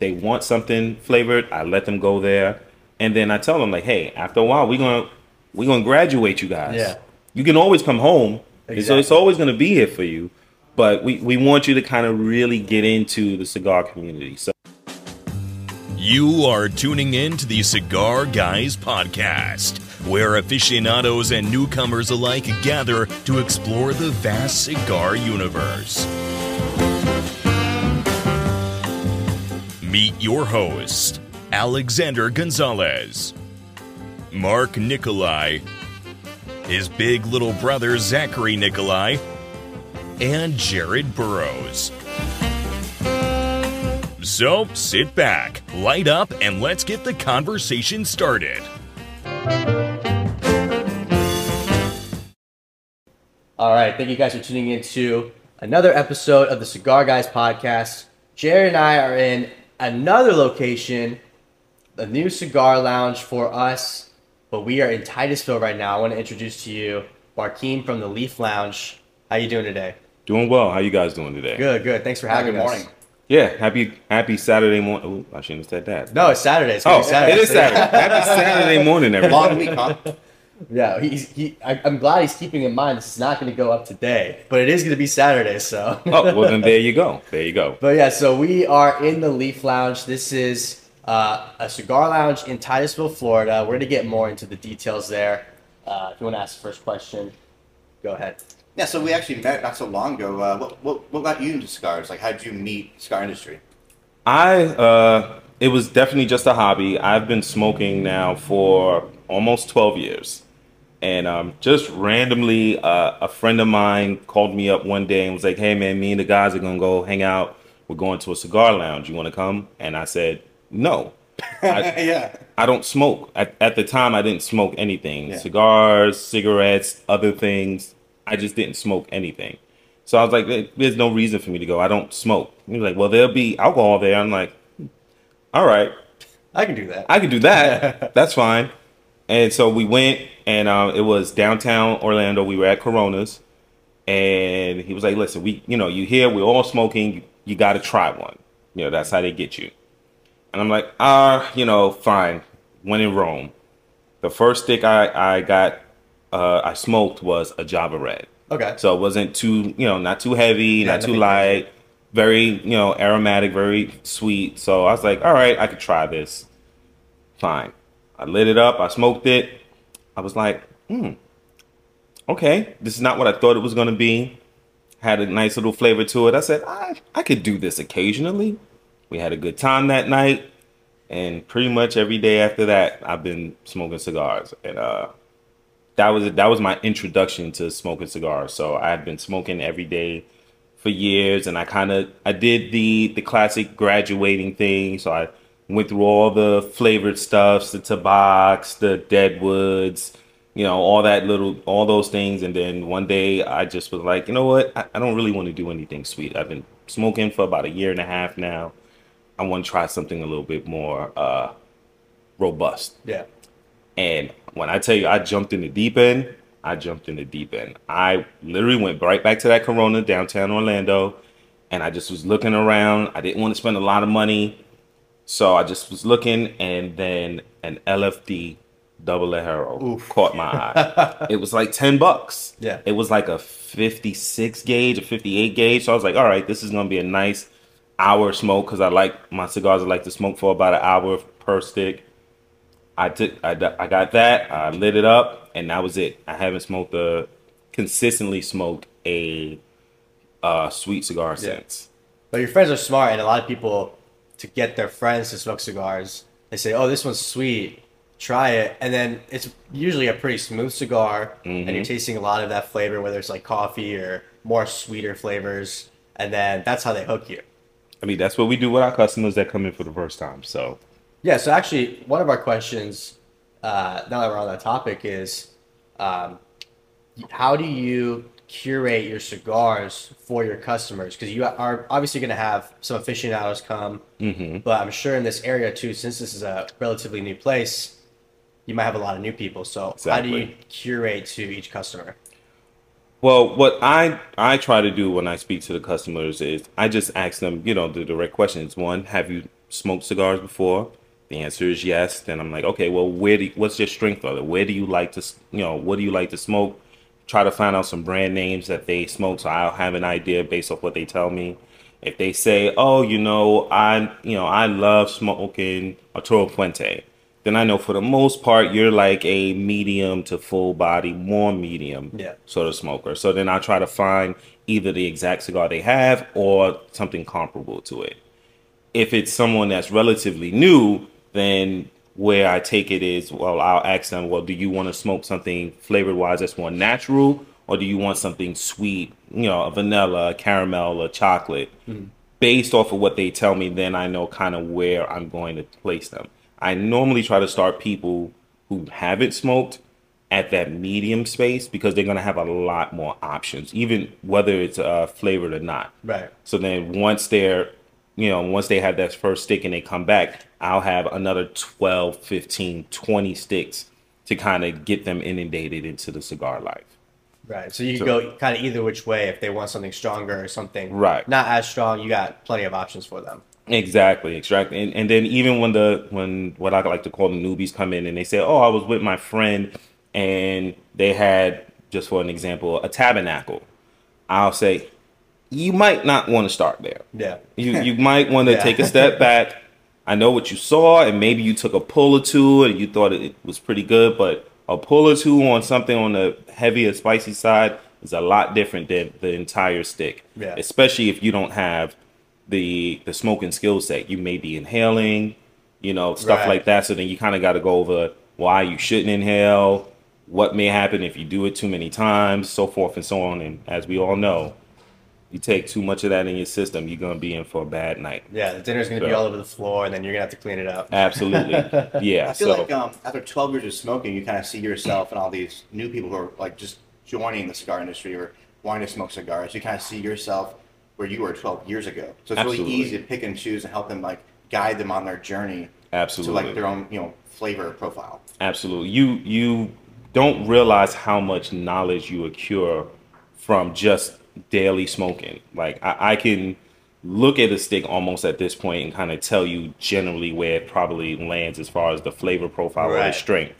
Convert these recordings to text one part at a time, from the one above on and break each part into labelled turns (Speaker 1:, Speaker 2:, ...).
Speaker 1: they want something flavored, I let them go there, and then I tell them like, hey, after a while, we're gonna we're gonna graduate you guys.
Speaker 2: Yeah.
Speaker 1: You can always come home. So it's always gonna be here for you. But we, we want you to kind of really get into the cigar community. So
Speaker 3: You are tuning in to the Cigar Guys podcast, where aficionados and newcomers alike gather to explore the vast cigar universe. Meet your host, Alexander Gonzalez, Mark Nikollaj, his big little brother Zachary Nikollaj, and Jared Burrows. So sit back, light up, and let's get the conversation started.
Speaker 2: All right, thank you guys for tuning in to another episode of the Cigar Guys podcast. Jared and I are in another location, a new cigar lounge for us, but we are in Titusville right now. I want to introduce to you Barkeem from the Leaf Lounge. How you doing today?
Speaker 1: doing well. How you guys doing today?
Speaker 2: Good, good. Thanks for having
Speaker 4: good
Speaker 2: us.
Speaker 4: Good morning.
Speaker 1: Yeah, happy happy Saturday morning. Oh, I shouldn't have said that.
Speaker 2: No, it's Saturday. It's
Speaker 1: Oh,
Speaker 2: Saturday.
Speaker 1: it is Saturday. Happy Saturday morning, everybody.
Speaker 4: Long week, huh?
Speaker 2: Yeah, he's, he. I, I'm glad he's keeping in mind this is not going to go up today, but it is going to be Saturday. So.
Speaker 1: Oh, well then there you go. There you go.
Speaker 2: But yeah, so we are in the Leaf Lounge. This is uh, a cigar lounge in Titusville, Florida. We're gonna get more into the details there. Uh, if you want to ask the first question, go ahead.
Speaker 4: Yeah, so we actually met not so long ago. Uh, what, what, what got you into cigars? Like, how did you meet the cigar industry?
Speaker 1: I uh it was definitely just a hobby. I've been smoking now for almost 12 years. And um, just randomly, uh, a friend of mine called me up one day and was like, "Hey, man, me and the guys are gonna go hang out. We're going to a cigar lounge. You want to come?" And I said, "No, I,
Speaker 4: yeah.
Speaker 1: I don't smoke. At, at the time, I didn't smoke anything
Speaker 4: Yeah.
Speaker 1: cigars, cigarettes, other things. I just didn't smoke anything. So I was like, there's no reason for me to go. I don't smoke. He was like, well, there'll be alcohol there. I'm like, all right,
Speaker 2: I can do that.
Speaker 1: I can do that. That's fine. And so we went, and uh, it was downtown Orlando. We were at Corona's, and he was like, "Listen, we, you know, you here? We're all smoking. You, you got to try one. You know, that's how they get you." And I'm like, "Ah, you know, fine." When in Rome, the first stick I I got, uh, I smoked was a Java Red.
Speaker 2: okay.
Speaker 1: So it wasn't too, you know, not too heavy,
Speaker 2: Yeah,
Speaker 1: not too light, very, you know, aromatic, very sweet. So I was like, all right, I could try this. Fine. I lit it up, I smoked it. I was like, hmm, okay, this is not what I thought it was going to be. Had a nice little flavor to it. I said, I, I could do this occasionally. We had a good time that night. And pretty much every day after that, I've been smoking cigars. And, uh, that was that was my introduction to smoking cigars. So I had been smoking every day for years, and I kind of I did the the classic graduating thing. So I went through all the flavored stuffs, the Tabaks, the deadwoods, you know, all that little all those things. And then one day I just was like, you know what, I, I don't really want to do anything sweet. I've been smoking for about a year and a half now. I want to try something a little bit more uh, robust.
Speaker 2: Yeah.
Speaker 1: And when I tell you I jumped in the deep end, I jumped in the deep end. I literally went right back to that Corona downtown Orlando, and I just was looking around. I didn't want to spend a lot of money, so I just was looking, and then an LFD double Ligero caught my eye. it was like ten bucks.
Speaker 2: Yeah.
Speaker 1: it was like a fifty-six gauge, a fifty-eight gauge. So I was like, all right, this is gonna be a nice hour smoke because I like my cigars. I like to smoke for about an hour per stick. I took, I, I got that, I lit it up, and that was it. I haven't smoked a, consistently smoked a, uh, sweet cigar since.
Speaker 2: But your friends are smart, and a lot of people, to get their friends to smoke cigars, they say, "Oh, this one's sweet. Try it." And then it's usually a pretty smooth cigar, and
Speaker 1: Mm-hmm.
Speaker 2: you're tasting a lot of that flavor, whether it's like coffee or more sweeter flavors, and then that's how they hook you.
Speaker 1: I mean, that's what we do with our customers that come in for the first time. So,
Speaker 2: Yeah, so actually, one of our questions, uh, now that we're on that topic, is um, how do you curate your cigars for your customers? Because you are obviously going to have some aficionados come, mm-hmm. but I'm sure in this area too, since this is a relatively new place, you might have a lot of new people. So how do you curate to each customer?
Speaker 1: Well, what I I try to do when I speak to the customers is I just ask them, you know, the direct questions. One, have you smoked cigars before? The answer is yes. Then I'm like, okay, well, where do what's your strength of it? Where do you like to, you know, what do you like to smoke? Try to find out some brand names that they smoke, so I'll have an idea based off what they tell me. If they say, oh, you know, I, you know, I love smoking a Toro Puente," then I know for the most part you're like a medium to full body, more medium
Speaker 2: Yeah.
Speaker 1: sort of smoker. So then I try to find either the exact cigar they have or something comparable to it. If it's someone that's relatively new, then where I take it is, well, I'll ask them, well, do you want to smoke something flavored wise that's more natural, or do you want something sweet, you know, a vanilla, a caramel, or chocolate? Based off of what they tell me, then I know kind of where I'm going to place them. I normally try to start people who haven't smoked at that medium space because they're going to have a lot more options, even whether it's uh, flavored or not.
Speaker 2: Right.
Speaker 1: So then once they're, you know, once they have that first stick and they come back, I'll have another 12, 15, 20 sticks to kind of get them inundated into the cigar life.
Speaker 2: Right. So you
Speaker 1: So-
Speaker 2: go kind of either which way if they want something stronger or something
Speaker 1: Right.
Speaker 2: not as strong. You got plenty of options for them.
Speaker 1: Exactly, exactly. And, and then even when the when what I like to call the newbies come in and they say, "Oh, I was with my friend and they had just for an example, a tabernacle." I'll say, "You might not want to start there.
Speaker 2: Yeah.
Speaker 1: You you might want to
Speaker 2: Yeah.
Speaker 1: take a step back. I know what you saw, and maybe you took a pull or two, and you thought it was pretty good. But a pull or two on something on the heavier, spicy side is a lot different than the entire stick.
Speaker 2: Yeah.
Speaker 1: Especially if you don't have the the smoking skill set. You may be inhaling, you know, stuff
Speaker 2: Right.
Speaker 1: like that. So then you kind of got to go over why you shouldn't inhale, what may happen if you do it too many times, so forth and so on. And as we all know, you take too much of that in your system, you're gonna be in for a bad night.
Speaker 2: Yeah. The dinner's going to be all over the floor and then you're going to have to clean it up.
Speaker 1: Absolutely, yeah.
Speaker 4: I feel
Speaker 1: So
Speaker 4: like um, after 12 years of smoking, you kind of see yourself and all these new people who are like just joining the cigar industry or wanting to smoke cigars. You kind of see yourself where you were 12 years ago. So it's really easy to pick and choose and help them like guide them on their journey
Speaker 1: Absolutely.
Speaker 4: to like their own you know flavor profile.
Speaker 1: Absolutely. You you don't realize how much knowledge you accrue from just daily smoking. Like I, I can look at a stick almost at this point and kind of tell you generally where it probably lands as far as the flavor profile or the strength.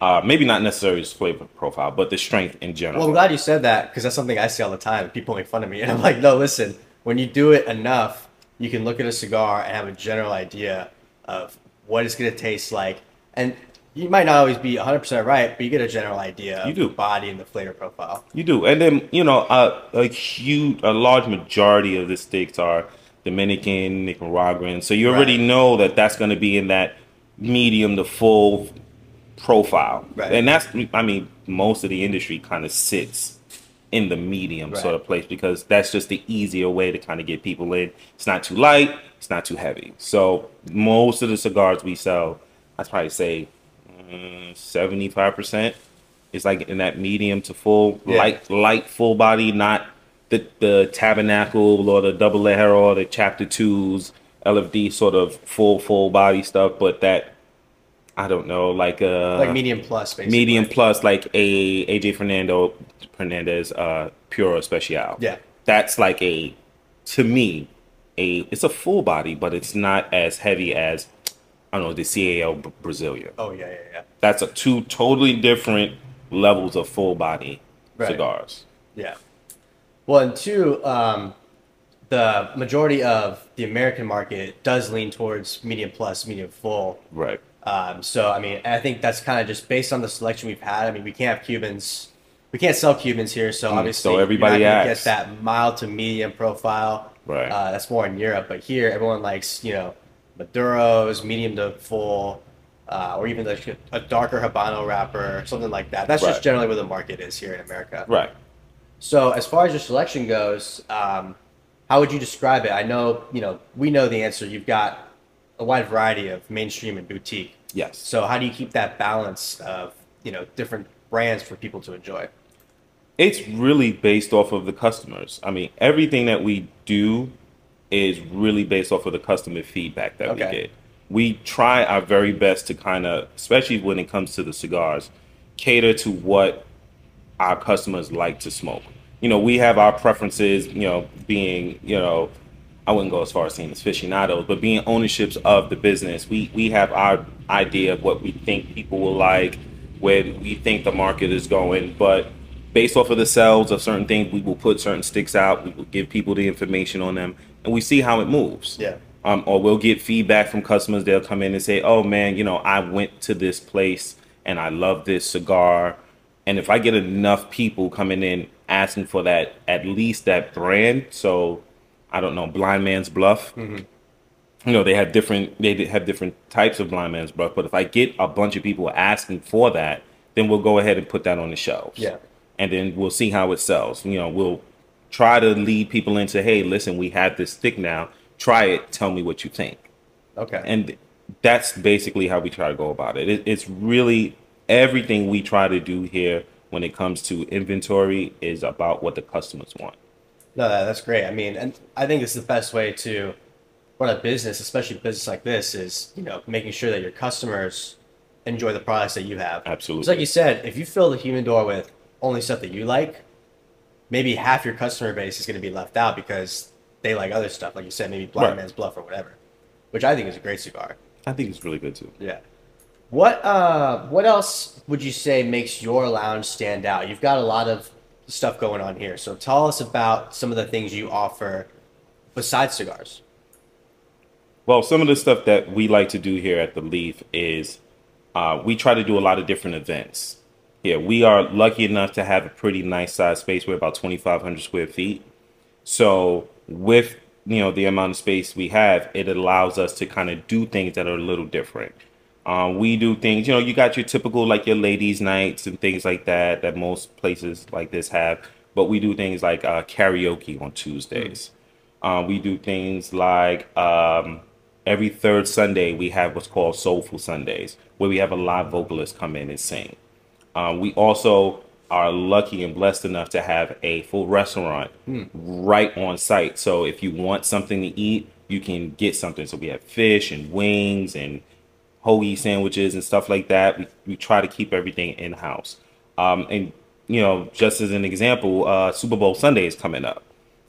Speaker 1: Uh, maybe not necessarily its flavor profile, but the strength in general.
Speaker 2: Well, I'm glad you said that because that's something I see all the time. People make fun of me, and I'm like, no, listen. When you do it enough, you can look at a cigar and have a general idea of what it's going to taste like, and you might not always be 100 percent right, but you get a general idea
Speaker 1: You
Speaker 2: of
Speaker 1: do.
Speaker 2: the body and the flavor profile.
Speaker 1: You do, and then you know a, a huge, a large majority of the sticks are Dominican, Nicaraguan. So you already
Speaker 2: Right.
Speaker 1: know that that's going to be in that medium to full profile,
Speaker 2: Right.
Speaker 1: and that's I mean most of the industry kind of sits in the medium
Speaker 2: Right.
Speaker 1: sort of place because that's just the easier way to kind of get people in. It's not too light, it's not too heavy. So most of the cigars we sell, I'd probably say seventy five percent is like in that medium to full
Speaker 2: Yeah.
Speaker 1: light light full body, not the the tabernacle or the double layer or the chapter twos LFD sort of full full body stuff, but that I don't know, like uh
Speaker 2: like medium plus, basically.
Speaker 1: medium plus like a AJ Fernando Fernandez uh Puro Especial.
Speaker 2: Yeah.
Speaker 1: That's like a to me a it's a full body, but it's not as heavy as I don't know the CAO B- Brasilia.
Speaker 2: Oh yeah, yeah, yeah.
Speaker 1: That's a two totally different levels of full body
Speaker 2: Right.
Speaker 1: cigars.
Speaker 2: Yeah. Well, and two, um, the majority of the American market does lean towards medium plus, medium full.
Speaker 1: Right.
Speaker 2: Um, so, I mean, I think that's kind of just based on the selection we've had. I mean, we can't have Cubans, we can't sell Cubans here, so
Speaker 1: Mm,
Speaker 2: obviously
Speaker 1: so everybody
Speaker 2: you're not gonna
Speaker 1: asks.
Speaker 2: get that mild to medium profile.
Speaker 1: Right.
Speaker 2: Uh, that's more in Europe, but here everyone likes you know Maduros, medium to full, uh, or even like a darker Habano wrapper, something like that. That's
Speaker 1: Right.
Speaker 2: just generally where the market is here in America.
Speaker 1: Right.
Speaker 2: So as far as your selection goes, um, how would you describe it? I know, you know, we know the answer. You've got a wide variety of mainstream and boutique.
Speaker 1: Yes.
Speaker 2: So how do you keep that balance of, you know, different brands for people to enjoy?
Speaker 1: It's really based off of the customers. I mean, everything that we do is really based off of the customer feedback that we get. We try our very best to kind of, especially when it comes to the cigars, cater to what our customers like to smoke. You know, we have our preferences, you know, being, you know, I wouldn't go as far as saying aficionados, but being ownerships of the business. We we have our idea of what we think people will like, where we think the market is going, but based off of the sales of certain things, we will put certain sticks out. We will give people the information on them, and we see how it moves.
Speaker 2: Yeah.
Speaker 1: Um, or we'll get feedback from customers. They'll come in and say, "Oh man, you know, I went to this place and I love this cigar." And if I get enough people coming in asking for that, at least that brand, so I don't know, Blind Man's Bluff. You know, they have different they have different types of Blind Man's Bluff. But if I get a bunch of people asking for that, then we'll go ahead and put that on the shelves.
Speaker 2: Yeah.
Speaker 1: And then we'll see how it sells. You know, we'll try to lead people into, hey, listen, we have this stick now. Try it. Tell me what you think
Speaker 2: Okay.
Speaker 1: and that's basically how we try to go about it. it. It's really everything we try to do here when it comes to inventory is about what the customers want.
Speaker 2: No, that's great. I mean, and I think it's the best way to run a business, especially a business like this, is you know making sure that your customers enjoy the products that you have.
Speaker 1: Absolutely.
Speaker 2: It's like you said, if you fill the humidor with only stuff that you like, maybe half your customer base is going to be left out because they like other stuff, like you said, maybe Blind
Speaker 1: Right.
Speaker 2: Man's Bluff or whatever, which I think is a great cigar.
Speaker 1: I think it's really good too.
Speaker 2: Yeah. What uh what else would you say makes your lounge stand out? You've got a lot of stuff going on here. So tell us about some of the things you offer besides cigars.
Speaker 1: Well, some of the stuff that we like to do here at the Leaf is uh, we try to do a lot of different events. Here, we are lucky enough to have a pretty nice size space. We're about 2,500 square feet. So, with you know the amount of space we have, it allows us to kind of do things that are a little different. Um, we do things, you know, you got your typical like your ladies' nights and things like that that most places like this have. But we do things like uh, karaoke on Tuesdays. Um, we do things like um, every third Sunday we have what's called Soulful Sundays, where we have a live vocalist come in and sing. Um, we also are lucky and blessed enough to have a full restaurant right on site. So if you want something to eat, you can get something. So we have fish and wings and hoagie sandwiches and stuff like that. We, we try to keep everything in house. Um, and you know, just as an example, uh, Super Bowl Sunday is coming up.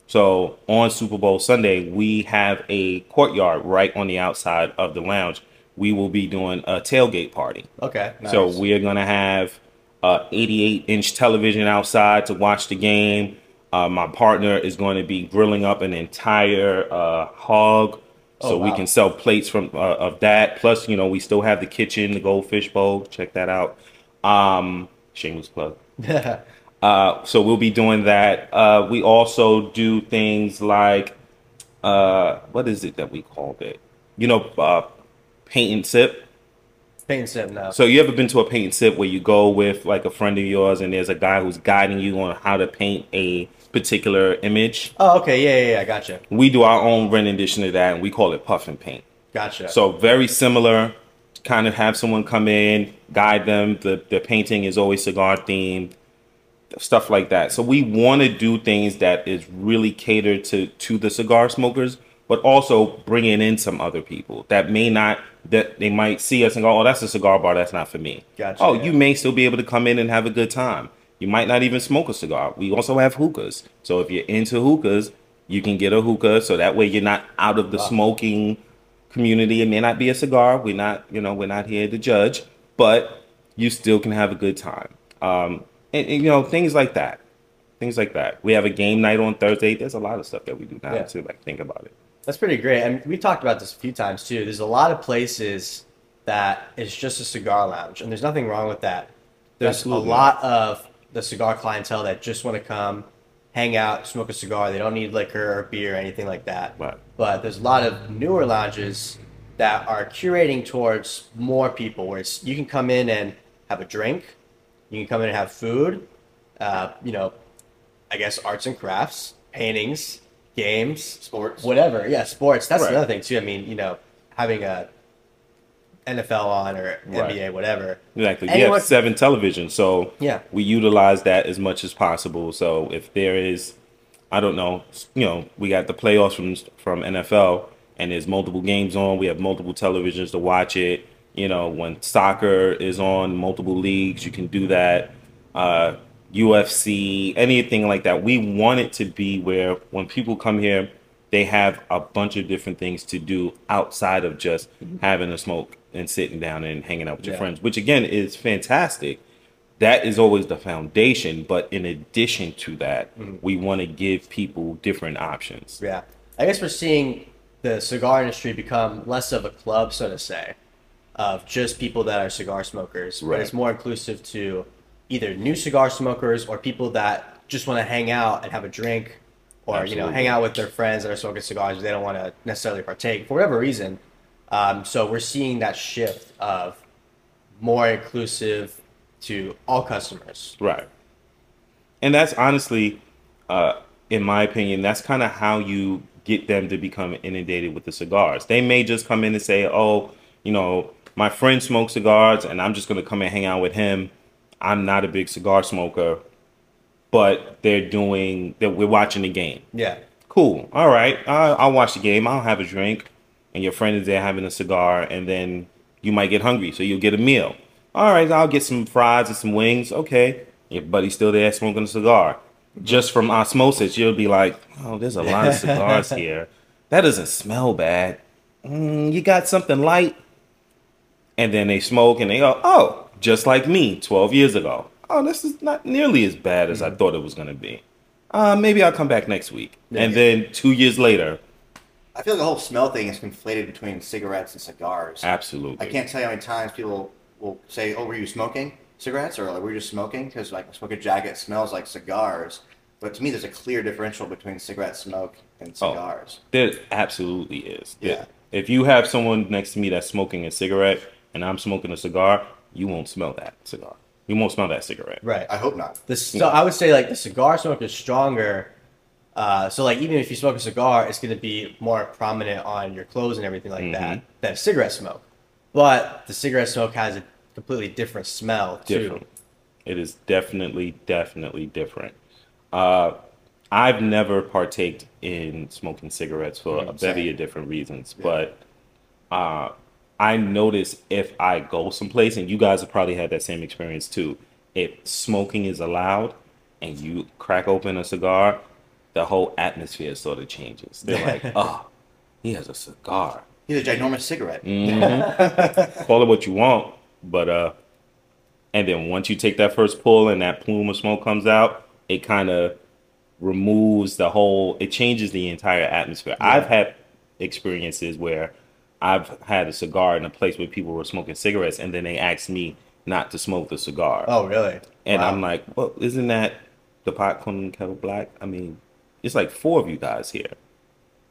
Speaker 1: So on Super Bowl Sunday, we have a courtyard right on the outside of the lounge. We will be doing a tailgate party.
Speaker 2: Okay.
Speaker 1: So we are gonna have a 88 inch television outside to watch the game. Uh, my partner is going to be grilling up an entire uh, hog, so
Speaker 2: Oh,
Speaker 1: we can sell plates from uh, of that. Plus, you know, we still have the kitchen, the goldfish bowl. Check that out. Um, shameless plug. Uh, so we'll be doing that. Uh, we also do things like uh, what is it that we called it? You know, uh, paint and sip.
Speaker 2: Paint and sip now.
Speaker 1: So you ever been to a paint and sip where you go with like a friend of yours and there's a guy who's guiding you on how to paint a particular image?
Speaker 2: oh, okay. Yeah, yeah, yeah. Gotcha.
Speaker 1: We do our own rendition of that and we call it puff and paint.
Speaker 2: Gotcha.
Speaker 1: So very similar. Kind of have someone come in, guide them. The the painting is always cigar themed, stuff like that. So we want to do things that is really catered to to the cigar smokers, but also bringing in some other people that may not that they might see us and go, oh, that's a cigar bar. That's not for me.
Speaker 2: Gotcha,
Speaker 1: oh,
Speaker 2: yeah.
Speaker 1: you may still be able to come in and have a good time. You might not even smoke a cigar. We also have hookahs. So if you're into hookahs, you can get a hookah. So that way you're not out of the smoking community. It may not be a cigar. We're not, you know, we're not here to judge, but you still can have a good time. Um, and, and, you know, things like that. Things like that. We have a game night on Thursday. There's a lot of stuff that we do now
Speaker 2: Yeah.
Speaker 1: to like think about it.
Speaker 2: That's pretty great. I mean, we talked about this a few times too. There's a lot of places that is just a cigar lounge, and there's nothing wrong with that. There's
Speaker 1: Absolutely.
Speaker 2: a lot of the cigar clientele that just want to come, hang out, smoke a cigar. They don't need liquor or beer or anything like that.
Speaker 1: Right.
Speaker 2: But there's a lot of newer lounges that are curating towards more people, where it's you can come in and have a drink, you can come in and have food, uh, you know, I guess arts and crafts, paintings, games,
Speaker 4: Sports.
Speaker 2: whatever. Yeah, sports. That's
Speaker 1: Right.
Speaker 2: another thing too. I mean, you know, having a NFL on or
Speaker 1: Right.
Speaker 2: NBA, whatever.
Speaker 1: Exactly. We
Speaker 2: Anyone-
Speaker 1: have seven television. so
Speaker 2: Yeah.
Speaker 1: we utilize that as much as possible. So if there is, I don't know, you know, we got the playoffs from from NFL, and there's multiple games on. We have multiple televisions to watch it. You know, when soccer is on, multiple leagues, you can do that. Uh, UFC, anything like that. We want it to be where when people come here, they have a bunch of different things to do outside of just mm-hmm. having a smoke and sitting down and hanging out with your
Speaker 2: Yeah.
Speaker 1: friends, which again is fantastic. That is always the foundation, but in addition to that, mm-hmm. we want to give people different options.
Speaker 2: Yeah. I guess we're seeing the cigar industry become less of a club, so to say, of just people that are cigar smokers. But
Speaker 1: Right.
Speaker 2: it's more inclusive to either new cigar smokers or people that just want to hang out and have a drink or, you know, hang out with their friends that are smoking cigars. They don't want to necessarily partake for whatever reason. Um, so we're seeing that shift of more inclusive to all customers.
Speaker 1: Right. And that's honestly, uh, in my opinion, that's kind of how you get them to become inundated with the cigars. They may just come in and say, oh, you know, my friend smokes cigars and I'm just going to come and hang out with him. I'm not a big cigar smoker, but they're doing, that we're watching the game.
Speaker 2: Yeah.
Speaker 1: Cool. All right. I'll, I'll watch the game. I'll have a drink. And your friend is there having a cigar. And then you might get hungry. So you'll get a meal. All right. I'll get some fries and some wings. Okay. Your buddy's still there smoking a cigar. Just from osmosis, you'll be like, oh, there's a lot of cigars here. That doesn't smell bad. Mm, you got something light? And then they smoke and they go, oh, just like me 12 years ago. Oh, this is not nearly as bad as I thought it was going to be. Uh, maybe I'll come back next week. And then two years later,
Speaker 4: I feel like the whole smell thing is conflated between cigarettes and cigars.
Speaker 1: absolutely.
Speaker 4: I can't tell you how many times people will say, "Oh, were you smoking cigarettes?" or like, "Were you just smoking?" Because like smoke a jacket smells like cigars. But to me, there's a clear differential between cigarette smoke and
Speaker 1: Oh.
Speaker 4: cigars.
Speaker 1: There absolutely is.
Speaker 4: Yeah.
Speaker 1: If you have someone next to me that's smoking a cigarette and I'm smoking a cigar, you won't smell that cigar. You won't smell that cigarette.
Speaker 2: Right.
Speaker 4: I hope not.
Speaker 2: The so I would say like the cigar smoke is stronger. Uh, so like even if you smoke a cigar, it's going to be more prominent on your clothes and everything like that
Speaker 1: Mhm.
Speaker 2: than cigarette smoke. But the cigarette smoke has a completely different smell too.
Speaker 1: different. It is definitely, definitely different. Uh, I've never partaked in smoking cigarettes for a
Speaker 4: Mm,
Speaker 1: bevy of different reasons, but uh, I notice if I go someplace, and you guys have probably had that same experience too. If smoking is allowed, and you crack open a cigar, the whole atmosphere sort of changes. They're like, "Oh, he has a cigar."
Speaker 4: He's a ginormous cigarette.
Speaker 1: Mhm. Call it what you want, but uh, and then once you take that first pull and that plume of smoke comes out, it kind of removes the whole. It changes the entire atmosphere. I've had experiences where I've had a cigar in a place where people were smoking cigarettes, and then they asked me not to smoke the cigar,
Speaker 2: Oh really?
Speaker 1: and
Speaker 2: Wow.
Speaker 1: I'm like, "Well, isn't that the pot calling the kettle black?" I mean, it's like four of you guys here.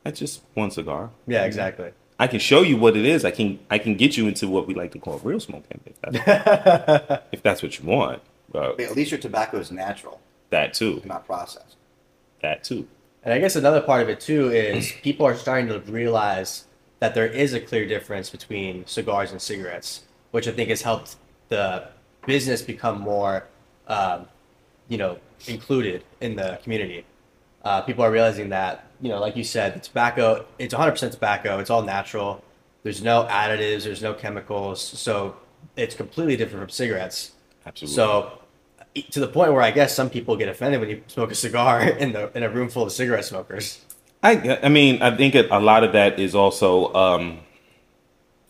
Speaker 1: That's just one cigar.
Speaker 2: yeah, exactly.
Speaker 1: I can show you what it is. I can I can get you into what we like to call real smoking if that's, if that's what you want. But
Speaker 4: But at least your tobacco is natural,
Speaker 1: that too.
Speaker 4: not processed.
Speaker 1: That too.
Speaker 2: And I guess another part of it too is people are starting to realize that there is a clear difference between cigars and cigarettes, which I think has helped the business become more, um, you know, included in the community. Uh, people are realizing that, you know, like you said, the tobacco, it's 100% tobacco, it's all natural. There's no additives, there's no chemicals, so it's completely different from cigarettes.
Speaker 1: Absolutely.
Speaker 2: So, to the point where I guess some people get offended when you smoke a cigar in the in a room full of cigarette smokers.
Speaker 1: I I mean I think a lot of that is also um,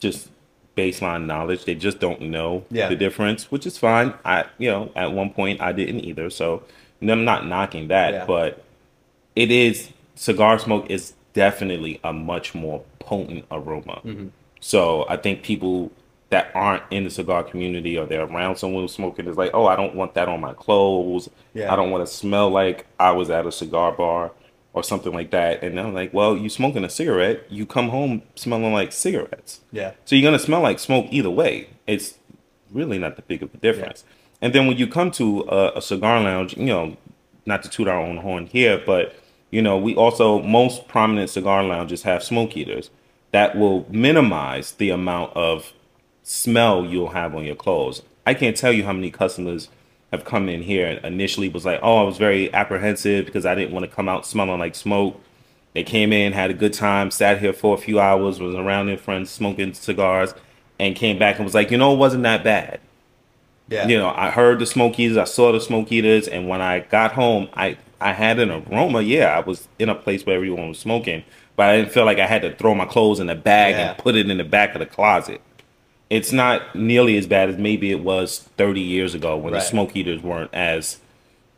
Speaker 1: just baseline knowledge. They just don't know
Speaker 2: Yeah.
Speaker 1: the difference, which is fine. I you know at one point I didn't either, so I'm not knocking that,
Speaker 2: Yeah.
Speaker 1: but it is cigar smoke is definitely a much more potent aroma.
Speaker 2: Mm-hmm.
Speaker 1: So I think people that aren't in the cigar community or they're around someone who's smoking is like, oh, I don't want that on my clothes.
Speaker 2: Yeah.
Speaker 1: I don't want to smell like I was at a cigar bar or something like that. And I'm like, well, you smoking a cigarette, you come home smelling like cigarettes.
Speaker 2: Yeah.
Speaker 1: So you're gonna smell like smoke either way. It's really not that big of a difference. And then when you come to a, a cigar lounge, you know, not to toot our own horn here, but you know, we also most prominent cigar lounges have smoke eaters that will minimize the amount of smell you'll have on your clothes. I can't tell you how many customers have come in here and initially was like, "Oh, I was very apprehensive because I didn't want to come out smelling like smoke." They came in, had a good time, sat here for a few hours, was around their friends smoking cigars, and came back and was like, "You know, it wasn't that bad."
Speaker 2: Yeah.
Speaker 1: You know, I heard the smoke eaters, I saw the smoke eaters, and when I got home, I I had an aroma. Yeah, I was in a place where everyone was smoking, but I didn't feel like I had to throw my clothes in a bag
Speaker 2: Yeah.
Speaker 1: and put it in the back of the closet. It's not nearly as bad as maybe it was 30 years ago when
Speaker 2: Right.
Speaker 1: the smoke eaters weren't as,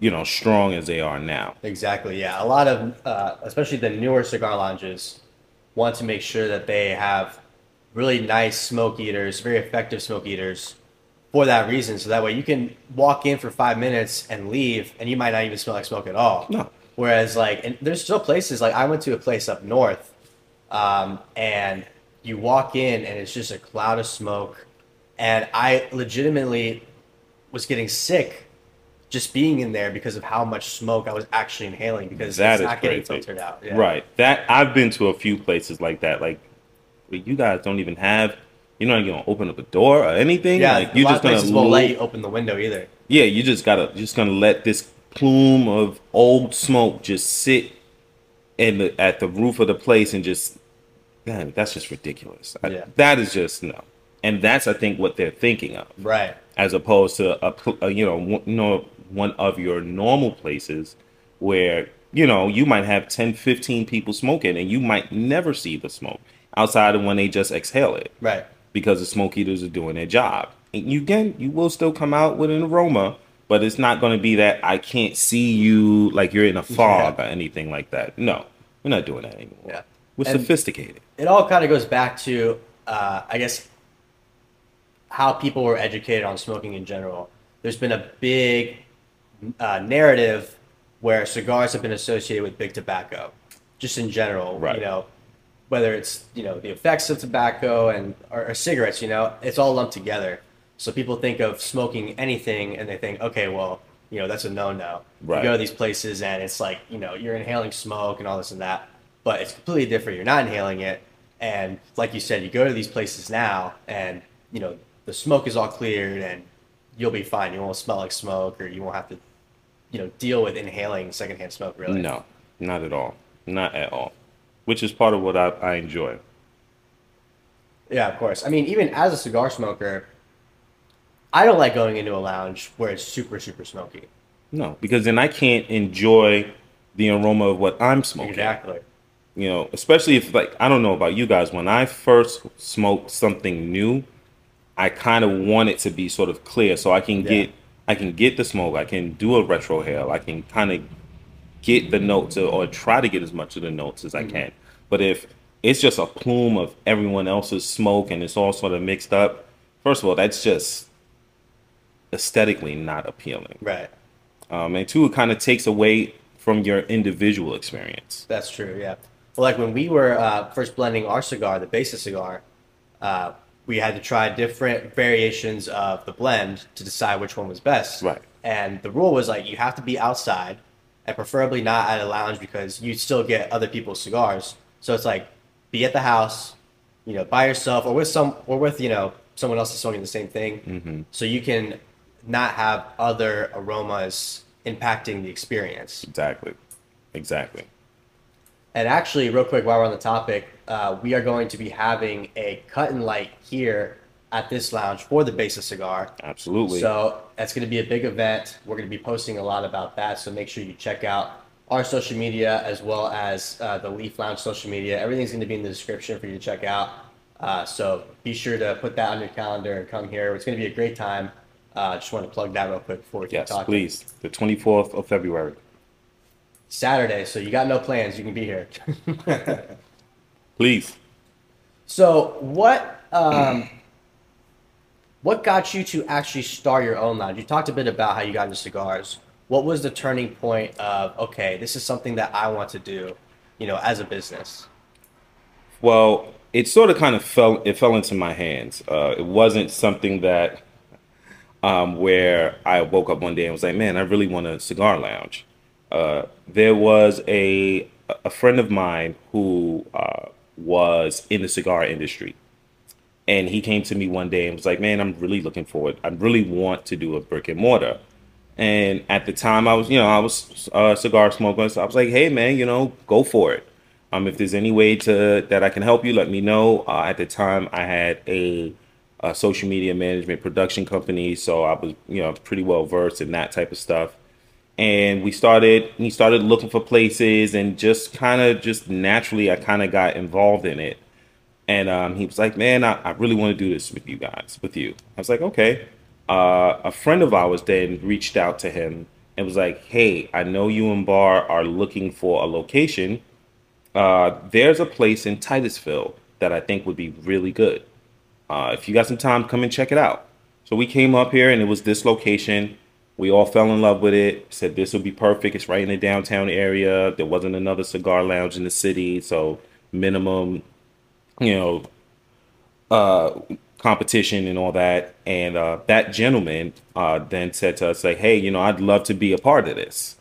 Speaker 1: you know, strong as they are now.
Speaker 2: Exactly. Yeah. A lot of, uh, especially the newer cigar lounges, want to make sure that they have really nice smoke eaters, very effective smoke eaters, for that reason. So that way you can walk in for five minutes and leave, and you might not even smell like smoke at all.
Speaker 1: No.
Speaker 2: Whereas, like, and there's still places like I went to a place up north, um, and you walk in and it's just a cloud of smoke, and I legitimately was getting sick just being in there because of how much smoke I was actually inhaling because
Speaker 1: That
Speaker 2: it's
Speaker 1: is
Speaker 2: not getting filtered out. Yeah.
Speaker 1: Right. That I've been to a few places like that. Like, you guys don't even have. You're not even gonna open up a door or anything.
Speaker 2: Yeah.
Speaker 1: like you're
Speaker 2: lot
Speaker 1: just
Speaker 2: of
Speaker 1: gonna
Speaker 2: won't let you open the window either.
Speaker 1: Yeah, you just gotta just gonna let this plume of old smoke just sit in the at the roof of the place and just man, that's just ridiculous. I-
Speaker 2: Yeah.
Speaker 1: that is just no, and that's I think what they're thinking of,
Speaker 2: Right.
Speaker 1: as opposed to a, a you know one, you know one of your normal places where you know you might have 10, 15 people smoking and you might never see the smoke outside of when they just exhale it
Speaker 2: Right.
Speaker 1: because the smoke eaters are doing their job. And you can you will still come out with an aroma, but it's not going to be that I can't see you like you're in a fog
Speaker 2: Yeah.
Speaker 1: or anything like that. No, we're not doing that anymore.
Speaker 2: Yeah.
Speaker 1: We're
Speaker 2: And-
Speaker 1: sophisticated.
Speaker 2: it all kind of goes back to uh, i guess how people were educated on smoking in general there's been a big uh, narrative where cigars have been associated with big tobacco just in general
Speaker 1: Right.
Speaker 2: you know whether it's you know the effects of tobacco and or, or cigarettes you know it's all lumped together so people think of smoking anything and they think okay well you know that's a no-no
Speaker 1: Right.
Speaker 2: you go to these places and it's like you know you're inhaling smoke and all this and that but it's completely different you're not inhaling it and like you said you go to these places now and you know the smoke is all cleared and you'll be fine you won't smell like smoke or you won't have to you know deal with inhaling secondhand smoke really
Speaker 1: No, not at all. Not at all. Which is part of what I, I enjoy.
Speaker 2: Yeah, of course. I mean, even as a cigar smoker, I don't like going into a lounge where it's super, super smoky.
Speaker 1: No, because then I can't enjoy the aroma of what I'm smoking.
Speaker 2: Exactly.
Speaker 1: You know, especially if like I don't know about you guys, when I first smoked something new, I kind of want it to be sort of clear so I can
Speaker 2: Yeah.
Speaker 1: get I can get the smoke, I can do a retrohale, I can kind of get the notes or, or try to get as much of the notes as I
Speaker 2: Mm-hmm.
Speaker 1: can. But if it's just a plume of everyone else's smoke and it's all sort of mixed up, first of all, that's just aesthetically not appealing.
Speaker 2: Right.
Speaker 1: Um, and two, it kind of takes away from your individual experience.
Speaker 2: That's true. Yeah. Well, like when we were uh, first blending our cigar, the Besa cigar, uh, we had to try different variations of the blend to decide which one was best.
Speaker 1: Right.
Speaker 2: And the rule was like you have to be outside, and preferably not at a lounge because you still get other people's cigars. So it's like be at the house, you know, by yourself or with some or with you know someone else is smoking the same thing, so you can not have other aromas impacting the experience.
Speaker 1: Exactly. Exactly.
Speaker 2: And actually, real quick, while we're on the topic, uh, we are going to be having a cut and light here at this lounge for the Besa Cigar.
Speaker 1: Absolutely.
Speaker 2: So that's going to be a big event. We're going to be posting a lot about that. So make sure you check out our social media as well as uh, the Leaf Lounge social media. Everything's going to be in the description for you to check out. Uh, so be sure to put that on your calendar and come here. It's going to be a great time. Uh, just want to plug that real quick before we keep
Speaker 1: yes,
Speaker 2: talking.
Speaker 1: please. The 24th of February.
Speaker 2: Saturday, so you got no plans. You can be here.
Speaker 1: Please.
Speaker 2: So what um, what got you to actually start your own lounge? You talked a bit about how you got into cigars. What was the turning point of okay, this is something that I want to do, you know, as a business?
Speaker 1: Well, it sort of kind of fell. It fell into my hands. Uh, it wasn't something that um, where I woke up one day and was like, "Man, I really want a cigar lounge." Uh, there was a a friend of mine who uh, was in the cigar industry, and he came to me one day and was like, "Man, I'm really looking forward. I really want to do a brick and mortar." And at the time, I was, you know, I was a cigar smoker, so I was like, "Hey, man, you know, go for it. Um, if there's any way to that I can help you, let me know." Uh, at the time, I had a social media management production company, so I was, you know, pretty well versed in that type of stuff. And we started we started looking for places and just kind of just naturally I kind of got involved in it. And um, he was like, "Man, I, I really want to do this with you guys, with you." I was like, "Okay." Uh, a friend of ours then reached out to him and was like, "Hey, I know you and Bar are looking for a location. Uh, there's a place in Titusville that I think would be really good. Uh, if you got some time, come and check it out." So we came up here, and it was this location. We all fell in love with it. Said this would be perfect. It's right in the downtown area. There wasn't another cigar lounge in the city, so minimum, you know, uh, competition and all that. And uh, that gentleman uh, then said to us, like, hey, you know, I'd love to be a part of this.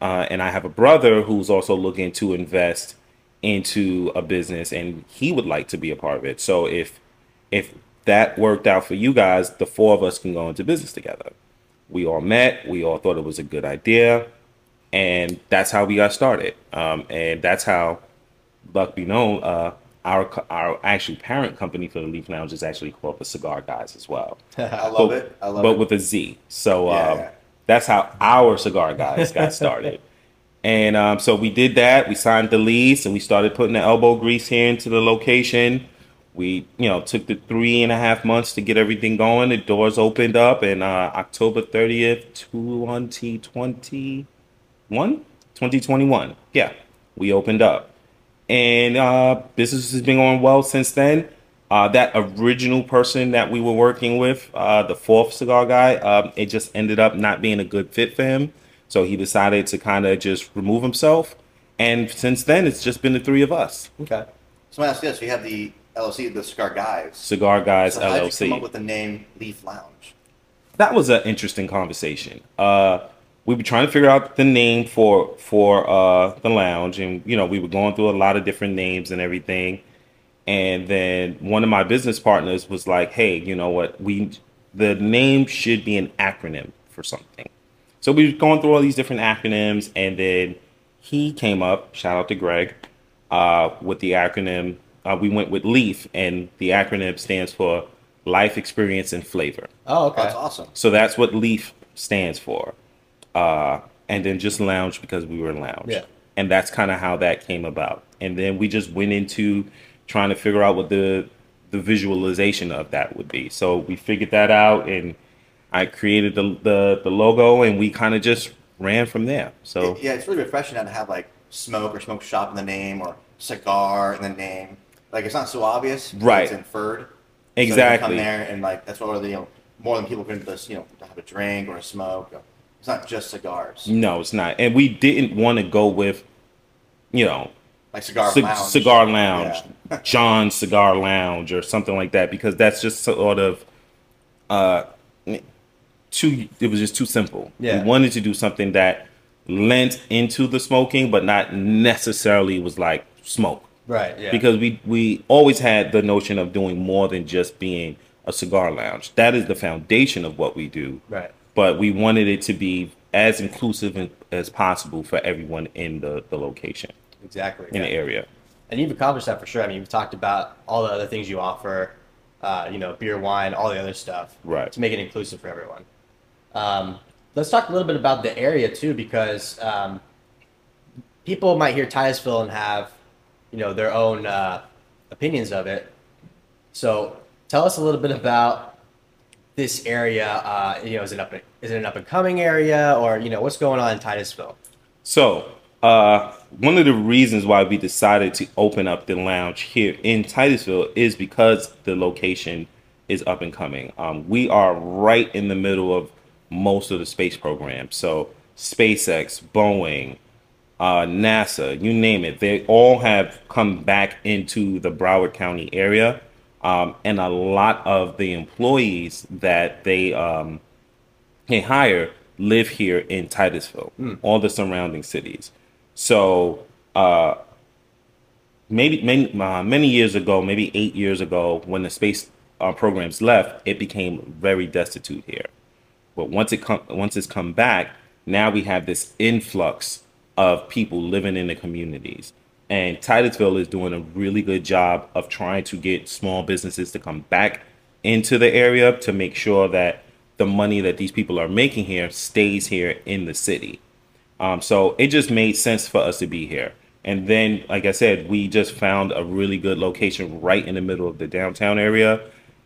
Speaker 1: Uh, and I have a brother who's also looking to invest into a business, and he would like to be a part of it. So if if that worked out for you guys, the four of us can go into business together. We all met. We all thought it was a good idea, and that's how we got started. Um, and that's how Luck be known. Uh, our our actual parent company for the Leaf Lounge is actually called the Cigar Guys as well,
Speaker 4: I love
Speaker 1: but,
Speaker 4: it. I love it.
Speaker 1: but
Speaker 4: it.
Speaker 1: with a Z. So
Speaker 4: Yeah,
Speaker 1: um,
Speaker 4: yeah.
Speaker 1: that's how our Cigar Guys got started. And um, so we did that. We signed the lease and we started putting the elbow grease here into the location. We, you know, took the three and a half months to get everything going. The doors opened up, and uh, October 30th, 2021, 2021. Yeah, we opened up. And uh, business has been going well since then. Uh, that original person that we were working with, uh, the fourth cigar guy, um, it just ended up not being a good fit for him. So he decided to kind of just remove himself. And since then, it's just been the three of us.
Speaker 2: Okay.
Speaker 4: So let me ask this: you have the LLC, the Cigar Guys.
Speaker 1: Cigar Guys
Speaker 4: So how did you
Speaker 1: LLC.
Speaker 4: come up with the name Leaf Lounge?
Speaker 1: that was an interesting conversation. Uh, we were trying to figure out the name for for uh, the lounge, and you know, we were going through a lot of different names and everything. And then one of my business partners was like, "Hey, you know what? We the name should be an acronym for something." So we were going through all these different acronyms, and then he came up. Shout out to Greg uh, with the acronym. Uh, we went with LEAF, and the acronym stands for Life Experience and Flavor.
Speaker 2: Oh, okay.
Speaker 4: That's awesome.
Speaker 1: So that's what Leaf stands for. Uh, and then just lounge because we were in lounge.
Speaker 2: Yeah.
Speaker 1: And that's kind of how that came about. And then we just went into trying to figure out what the the visualization of that would be. So we figured that out and I created the the, the logo and we kind of just ran from there. So
Speaker 4: yeah, it's really refreshing not to have like smoke or smoke shop in the name or cigar in the name. Like it's not so obvious.
Speaker 1: Right.
Speaker 4: It's inferred. So
Speaker 1: Exactly.
Speaker 4: come there and like that's what you know more than people can just you know have a drink or a smoke. It's not just cigars.
Speaker 1: no, it's not. And we didn't want to go with you know
Speaker 4: Like cigar
Speaker 1: Ci-
Speaker 4: lounge.
Speaker 1: cigar lounge,
Speaker 4: Yeah.
Speaker 1: John Cigar Lounge, or something like that, because that's just sort of uh, too. It was just too simple.
Speaker 2: Yeah.
Speaker 1: We wanted to do something that lent into the smoking, but not necessarily was like smoke.
Speaker 2: Right. Yeah.
Speaker 1: Because we we always had the notion of doing more than just being a cigar lounge. That is the foundation of what we do
Speaker 2: Right.
Speaker 1: but we wanted it to be as inclusive as possible for everyone in the, the location
Speaker 2: Exactly.
Speaker 1: in the area
Speaker 2: And you've accomplished that for sure. I mean, you've talked about all the other things you offer, uh, you know, beer, wine, all the other stuff,
Speaker 1: Right.
Speaker 2: To make it inclusive for everyone. Um, let's talk a little bit about the area too, because um, people might hear Titusville and have, you know, their own uh, opinions of it. So, tell us a little bit about this area. Uh, you know, is it up? Is it an up and coming area, or you know, what's going on in Titusville?
Speaker 1: so uh, one of the reasons why we decided to open up the lounge here in titusville is because the location is up and coming um, we are right in the middle of most of the space programs so spacex boeing uh, NASA, you name it, they all have come back into the Brevard County area. Um, and a lot of the employees that they um, they hire live here in Titusville, all the surrounding cities. So uh, maybe many, uh, many years ago, maybe eight years ago, when the space uh, programs left, it became very destitute here. But once it come, once it's come back, now we have this influx of people living in the communities. And Titusville is doing a really good job of trying to get small businesses to come back into the area to make sure that the money that these people are making here stays here in the city. Um, so it just made sense for us to be here. And then, like I said, we just found a really good location right in the middle of the downtown area.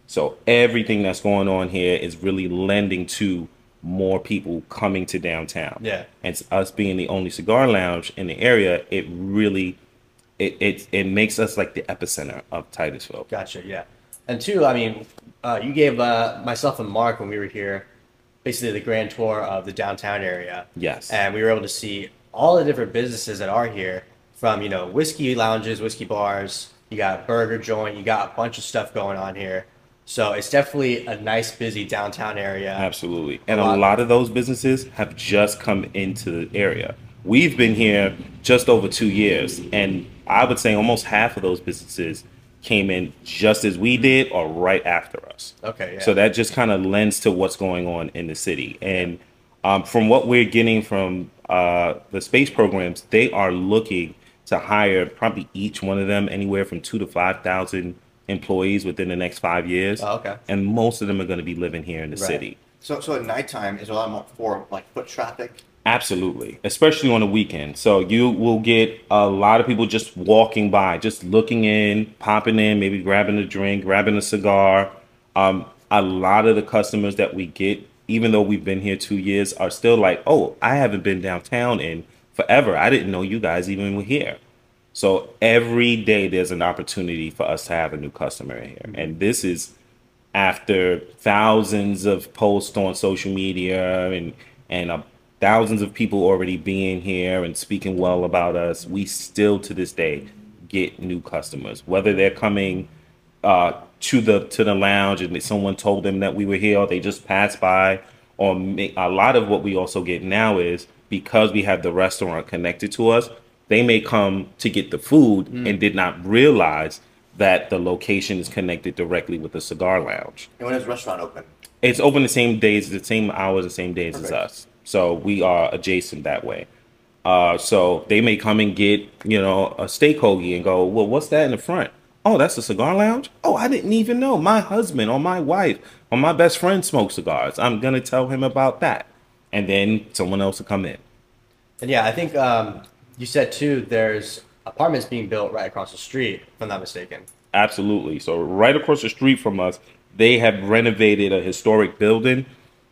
Speaker 1: So everything that's going on here is really lending to more people coming to downtown.
Speaker 2: Yeah.
Speaker 1: And us being the only cigar lounge in the area, it really it it, it makes us like the epicenter of Titusville.
Speaker 2: Gotcha. Yeah. And two, I mean, uh, you gave uh, myself and Mark when we were here, basically the grand tour of the downtown area.
Speaker 1: Yes.
Speaker 2: And we were able to see all the different businesses that are here, from you know whiskey lounges, whiskey bars. You got a burger joint. You got a bunch of stuff going on here. So it's definitely a nice, busy downtown area.
Speaker 1: Absolutely. And
Speaker 2: A
Speaker 1: a
Speaker 2: lot.
Speaker 1: lot of those businesses have just come into the area. We've been here just over two years, and I would say almost half of those businesses came in just as we did or right after us.
Speaker 2: Okay. Yeah.
Speaker 1: So that just kind of lends to what's going on in the city. And um, from what we're getting from uh, the space programs, they are looking to hire probably each one of them anywhere from two to 5,000 employees within the next five years.
Speaker 2: Oh, okay.
Speaker 1: And most of them are going to be living here in the
Speaker 2: Right.
Speaker 1: city.
Speaker 4: So, so at nighttime is a lot more for like foot traffic.
Speaker 1: Absolutely, especially on the weekend. So you will get a lot of people just walking by, just looking in, popping in, maybe grabbing a drink, grabbing a cigar. Um, a lot of the customers that we get, even though we've been here two years, are still like, "Oh, I haven't been downtown in forever. I didn't know you guys even were here." So every day there's an opportunity for us to have a new customer here, and this is after thousands of posts on social media and and uh, thousands of people already being here and speaking well about us, we still to this day get new customers. Whether they're coming uh, to the to the lounge and someone told them that we were here, or they just passed by, or a lot of what we also get now is because we have the restaurant connected to us, they may come to get the food and did not realize that the location is connected directly with the cigar lounge.
Speaker 4: And when is the restaurant open?
Speaker 1: It's open the same days, the same hours, the same days as us. So we are adjacent that way. Uh, so they may come and get, you know, a steak hoagie and go, well, what's that in the front? Oh, that's a cigar lounge? Oh, I didn't even know. My husband or my wife or my best friend smokes cigars. I'm going to tell him about that. And then someone else will come in.
Speaker 2: And yeah, I think um, you said too. There's apartments being built right across the street, if I'm not mistaken.
Speaker 1: Absolutely. So right across the street from us, they have renovated a historic building,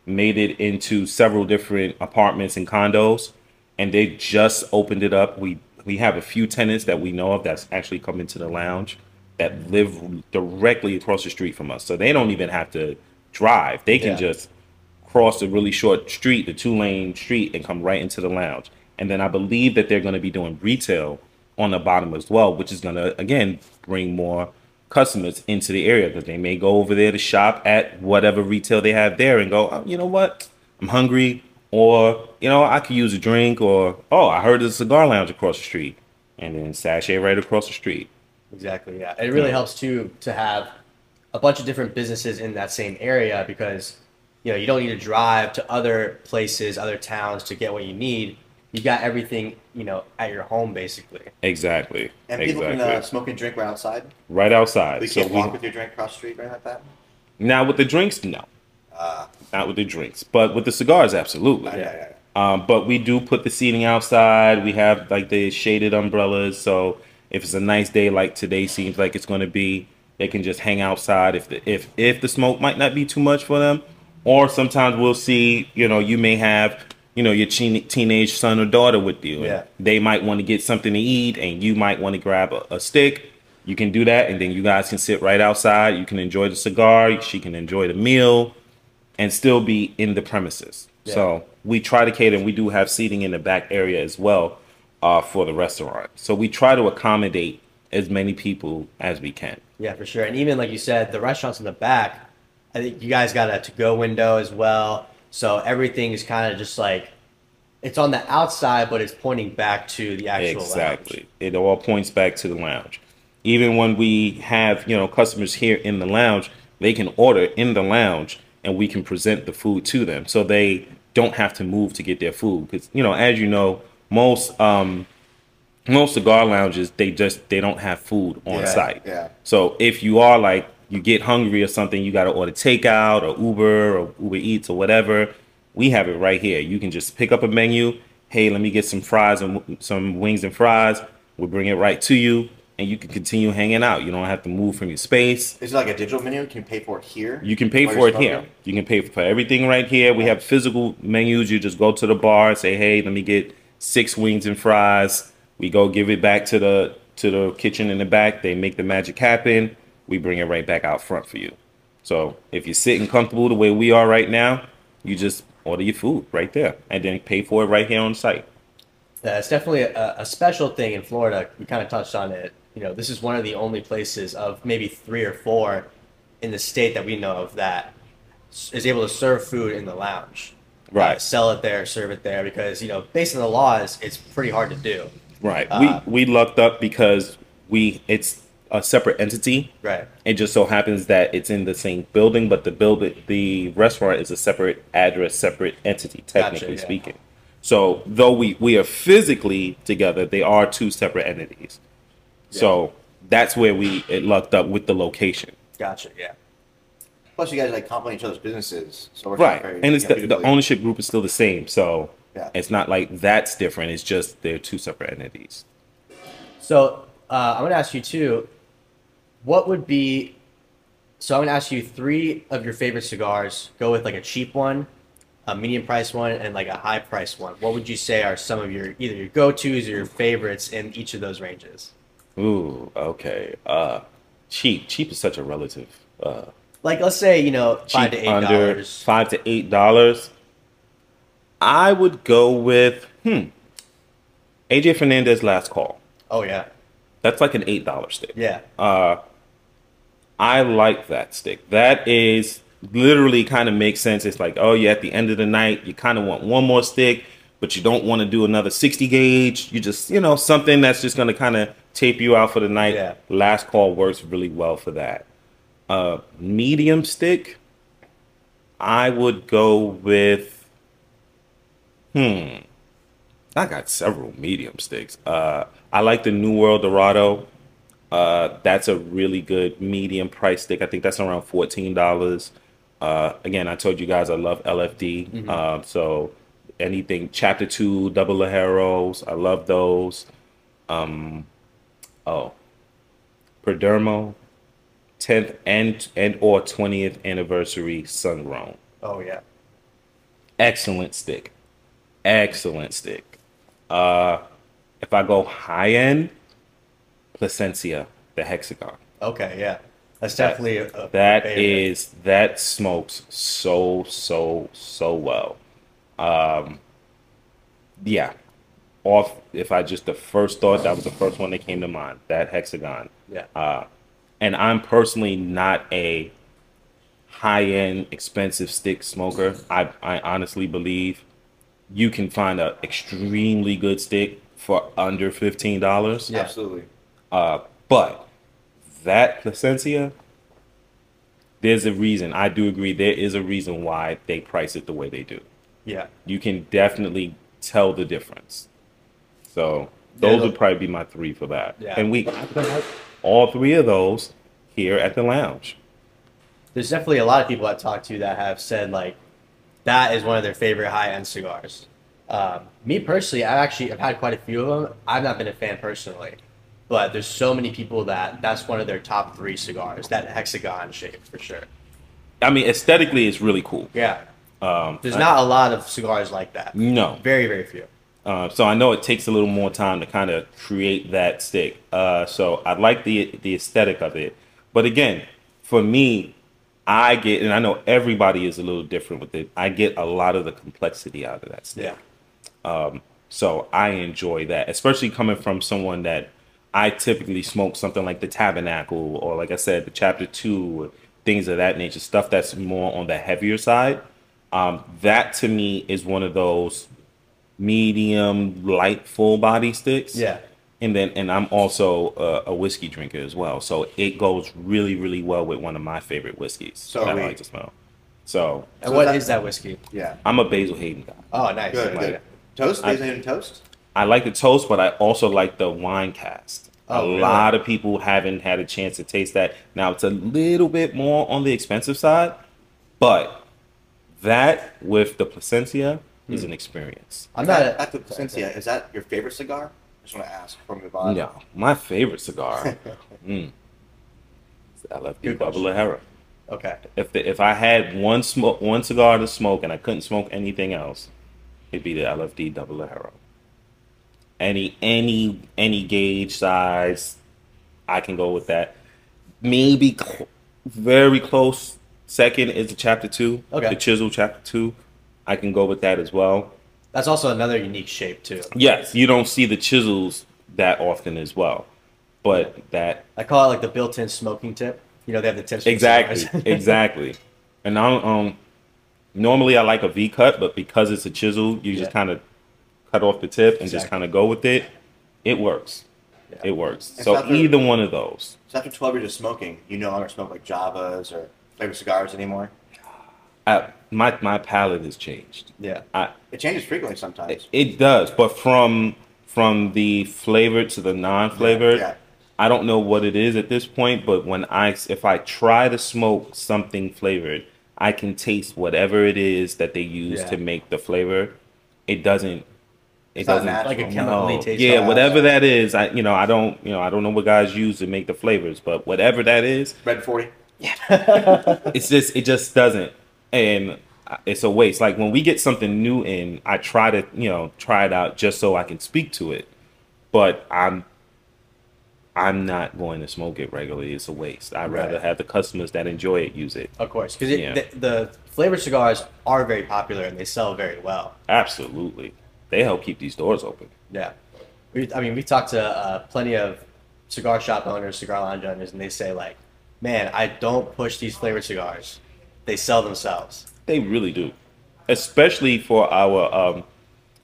Speaker 1: made it into several different apartments and condos, and they just opened it up. We we have a few tenants that we know of that's actually come into the lounge that live directly across the street from us. So they don't even have to drive. They can
Speaker 2: Yeah.
Speaker 1: just cross a really short street, the two lane street, and come right into the lounge. And then I believe that they're going to be doing retail on the bottom as well, which is going to again bring more customers into the area because they may go over there to shop at whatever retail they have there and go, oh, you know what, I'm hungry, or you know I could use a drink, or oh I heard there's a cigar lounge across the street, and then sashay right across the street.
Speaker 2: Exactly. Yeah, it really
Speaker 1: Yeah.
Speaker 2: helps too to have a bunch of different businesses in that same area because you know you don't need to drive to other places, other towns to get what you need. You got everything you know at your home basically.
Speaker 1: Exactly.
Speaker 4: And people
Speaker 1: exactly.
Speaker 4: can uh, smoke and drink right outside.
Speaker 1: right outside.
Speaker 4: We
Speaker 1: So
Speaker 4: can't
Speaker 1: we-
Speaker 4: walk with your drink across the street right like that.
Speaker 1: now with the drinks, no,
Speaker 4: Uh,
Speaker 1: not with the drinks, but with the cigars, absolutely.
Speaker 4: yeah, yeah, yeah.
Speaker 1: Um, but we do put the seating outside. We have like the shaded umbrellas, so if it's a nice day like today seems like it's going to be, they can just hang outside. If the if if the smoke might not be too much for them, or sometimes we'll see, you know, you may have, you know, your teen, teenage son or daughter with you. and
Speaker 2: Yeah.
Speaker 1: They might want to get something to eat, and you might want to grab a, a stick. You can do that, and then you guys can sit right outside. You can enjoy the cigar. She can enjoy the meal and still be in the premises.
Speaker 2: Yeah.
Speaker 1: So we try to cater, and we do have seating in the back area as well uh, for the restaurant. So we try to accommodate as many people as we can.
Speaker 2: Yeah, for sure. And even like you said, the restaurants in the back, I think you guys got a to go window as well. So everything is kind of just like it's on the outside, but it's pointing back to the actual
Speaker 1: exactly. It all points back to the lounge. Even when we have you know customers here in the lounge, they can order in the lounge, and we can present the food to them, so they don't have to move to get their food. Because you know, as you know, most um, most cigar lounges they just they don't have food on
Speaker 4: Yeah,
Speaker 1: site.
Speaker 4: yeah.
Speaker 1: So if you are like you get hungry or something, you got to order takeout or Uber or Uber Eats or whatever. We have it right here. You can just pick up a menu hey, let me get some fries and some wings and fries. We bring it right to you, and you can continue hanging out. You don't have to move from your space.
Speaker 4: Is it like a digital menu? You can you pay for it here?
Speaker 1: You can pay for it here. You can pay for everything right here. We have physical menus. You just go to the bar, and say, "Hey, let me get six wings and fries." We go give it back to the to the kitchen in the back. They make the magic happen. We bring it right back out front for you. So if you're sitting comfortable the way we are right now, you just order your food right there and then pay for it right here on site.
Speaker 2: Yeah, it's definitely a, a special thing in Florida. We kind of touched on it. You know, this is one of the only places of maybe three or four in the state that we know of that is able to serve food in the lounge. Uh,
Speaker 1: Right.
Speaker 2: sell it there, serve it there, because you know, based on the laws, it's pretty hard to do.
Speaker 1: Right.
Speaker 2: Uh,
Speaker 1: we we lucked up because we it's a separate entity.
Speaker 2: Right.
Speaker 1: It just so happens that it's in the same building, but the building, the restaurant is a separate address, separate entity, technically
Speaker 2: yeah.
Speaker 1: speaking. So though we we are physically together, they are two separate entities. So that's where we it lucked up with the location,
Speaker 2: Gotcha. Yeah.
Speaker 4: Plus, you guys like complement each other's businesses, so it works
Speaker 1: right?
Speaker 4: very,
Speaker 1: And it's
Speaker 4: you know,
Speaker 1: the, the ownership group is still the same, so
Speaker 4: Yeah.
Speaker 1: it's not like that's different. It's just they're two separate entities.
Speaker 2: So uh, I'm gonna ask you too. What would be? So I'm gonna ask you three of your favorite cigars. Go with like a cheap one, a medium price one, and like a high price one. What would you say are some of your either your go tos or your favorites in each of those ranges?
Speaker 1: Ooh, okay. Uh, cheap. Cheap is such a relative. Uh,
Speaker 2: Like let's say you know five to eight dollars.
Speaker 1: five to eight dollars. I would go with hmm. AJ Fernandez last call.
Speaker 2: Oh yeah,
Speaker 1: That's like an eight dollar stick.
Speaker 2: yeah,
Speaker 1: Uh I like that stick. That is literally kind of makes sense. It's like, oh yeah, at the end of the night, you kind of want one more stick, but you don't want to do another 60 gauge. You just, you know, something that's just gonna kind of tape you out for the night.
Speaker 2: Yeah.
Speaker 1: Last call works really well for that. Uh medium stick, I would go with hmm. I got several medium sticks. Uh I like the New World Dorado. Uh, that's a really good medium price stick. I think that's around fourteen dollars. Uh, again, I told you guys I love LFD. Um, so anything Chapter Two, Double Ligeros, I love those. Um, oh, Perdomo, tenth and and or twentieth anniversary sun grown.
Speaker 2: oh yeah.
Speaker 1: Excellent stick, excellent stick. Uh, if I go high end, Plasencia, the hexagon.
Speaker 2: Okay, yeah. That's
Speaker 1: That-
Speaker 2: definitely a, a
Speaker 1: That is that smokes so so so well. Um yeah. Off if I just the first thought that was the first one that came to mind. That hexagon.
Speaker 2: yeah.
Speaker 1: Uh and I'm personally not a high end expensive stick smoker. I I honestly believe you can find a extremely good stick for under fifteen dollars.
Speaker 2: Yeah.
Speaker 4: Absolutely.
Speaker 1: Uh, but that Plasencia, there's a reason. I do agree. There is a reason why they price it the way they do.
Speaker 2: yeah.
Speaker 1: You can definitely tell the difference. So those
Speaker 2: look-
Speaker 1: would probably be my three for that.
Speaker 2: Yeah.
Speaker 1: And we all three of those here at the lounge.
Speaker 2: There's definitely a lot of people I've talked to that have said like that is one of their favorite high end cigars. Um, me personally, I've actually I've had quite a few of them. I've not been a fan personally, but there's so many people that that's one of their top three cigars. That hexagon shape for sure.
Speaker 1: I mean, aesthetically, it's really cool.
Speaker 2: Yeah,
Speaker 1: Um,
Speaker 2: there's
Speaker 1: I-
Speaker 2: not a lot of cigars like that.
Speaker 1: no.
Speaker 2: Very very few.
Speaker 1: Uh, so I know it takes a little more time to kind of create that stick. Uh, so I like the the aesthetic of it, but again, for me, I get, and I know everybody is a little different with it. I get a lot of the complexity out of that stick.
Speaker 2: Yeah.
Speaker 1: So I enjoy that, especially coming from someone that I typically smoke something like the Tabernacle or, like I said, the Chapter Two, things of that nature, stuff that's more on the heavier side. Um, that to me is one of those medium, light, full body sticks.
Speaker 2: Yeah.
Speaker 1: And then, and I'm also a, a whiskey drinker as well, so it goes really, really well with one of my favorite whiskeys
Speaker 4: So
Speaker 1: that
Speaker 4: are
Speaker 1: I like to smell. So
Speaker 2: And
Speaker 4: So
Speaker 2: what
Speaker 4: that-
Speaker 2: is that whiskey?
Speaker 4: Yeah.
Speaker 1: I'm a Basil Hayden guy.
Speaker 2: Oh, nice.
Speaker 4: Good.
Speaker 2: Like-
Speaker 4: Good. Toast.
Speaker 1: I-
Speaker 4: Basil and toast.
Speaker 1: I like the toast, but I also like the wine cast.
Speaker 2: Oh,
Speaker 1: a
Speaker 2: really?
Speaker 1: lot of people haven't had a chance to taste that. Now it's a little bit more on the expensive side, but that with the plasencia is an experience.
Speaker 2: I'm not.
Speaker 4: Back-
Speaker 2: A,
Speaker 4: back to Cynthia, is that your favorite cigar? I just want to ask from we move on.
Speaker 1: No, my favorite cigar. mm, it's the LFD
Speaker 2: Good
Speaker 1: Double
Speaker 2: question.
Speaker 1: Ligero.
Speaker 2: okay.
Speaker 1: If the, if I had one smoke one cigar to smoke and I couldn't smoke anything else, it'd be the LFD Double Ligero. Any any any gauge size, I can go with that. Maybe cl- very close. Second is the Chapter Two.
Speaker 2: Okay.
Speaker 1: The Chisel Chapter Two. I can go with that as well.
Speaker 2: That's also another unique shape too.
Speaker 1: Yes, you don't see the chisels that often as well, but that
Speaker 2: I call it like the built-in smoking tip. You know, they have the tips.
Speaker 1: exactly exactly. And I um normally I like a V cut, but because it's a chisel, you just kind of cut off the tip and just kind of go with it. It works.
Speaker 2: Yeah.
Speaker 1: It works.
Speaker 4: It's
Speaker 1: So
Speaker 4: the-
Speaker 1: either one of those.
Speaker 4: So after 12 years of smoking, you no longer smoke like Javas or flavored cigars anymore?
Speaker 1: I, my my palate has changed.
Speaker 2: yeah.
Speaker 1: I,
Speaker 4: It changes frequently sometimes.
Speaker 1: It, it does, but from from the flavored to the non-flavored,
Speaker 4: Yeah, yeah.
Speaker 1: I don't know what it is at this point. But when I if I try to smoke something flavored, I can taste whatever it is that they use
Speaker 2: Yeah.
Speaker 1: to make the flavor. It doesn't. It
Speaker 4: It's
Speaker 1: doesn't.
Speaker 4: natural.
Speaker 2: Like a
Speaker 4: No.
Speaker 2: taste.
Speaker 1: yeah, whatever that is, I you know I don't you know I don't know what guys use to make the flavors, but whatever that is,
Speaker 4: Red 40?
Speaker 1: Yeah, it's just it just doesn't and it's a waste like when we get something new in i try to you know try it out just so i can speak to it but i'm i'm not going to smoke it regularly it's a waste i'd rather have the customers that enjoy it use it
Speaker 2: Of course, because
Speaker 1: Yeah.
Speaker 2: the, the flavored cigars are very popular and they sell very well.
Speaker 1: absolutely they help keep these doors open
Speaker 2: Yeah, we, I mean, we talked to uh, plenty of cigar shop owners, cigar lounge owners, and they say like, "Man, I don't push these flavored cigars; they sell themselves."
Speaker 1: They really do, especially for our um,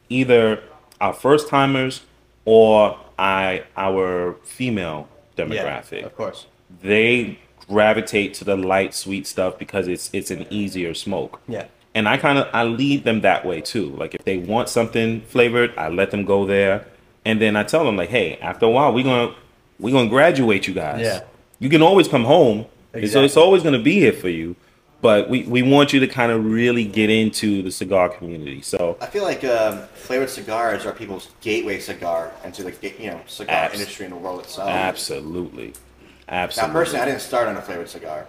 Speaker 1: either our first timers or I our female demographic.
Speaker 2: Yeah, of course.
Speaker 1: They gravitate to the light, sweet stuff because it's it's an easier smoke.
Speaker 2: Yeah,
Speaker 1: And I kind of I lead them that way too. Like if they want something flavored, I let them go there, and then I tell them like, hey, after a while we're gonna we're gonna graduate you guys.
Speaker 2: Yeah.
Speaker 1: You can always come home. exactly. So it's always gonna be here for you. But we, we want you to kind of really get into the cigar community. So
Speaker 4: I feel like um, flavored cigars are people's gateway cigar into the you know cigar
Speaker 1: Abs-
Speaker 4: industry in the world itself.
Speaker 1: absolutely, absolutely.
Speaker 4: Now, personally, I didn't start on a flavored cigar.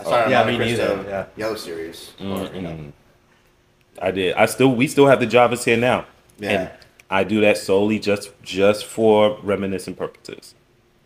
Speaker 4: I oh, started on
Speaker 2: Yeah, me neither, yeah.
Speaker 4: Yellow Series. Mm, or, you know,
Speaker 1: Mm-mm. I did. I still we still have the Javas here now.
Speaker 4: Yeah.
Speaker 1: And I do that solely just just for reminiscent purposes.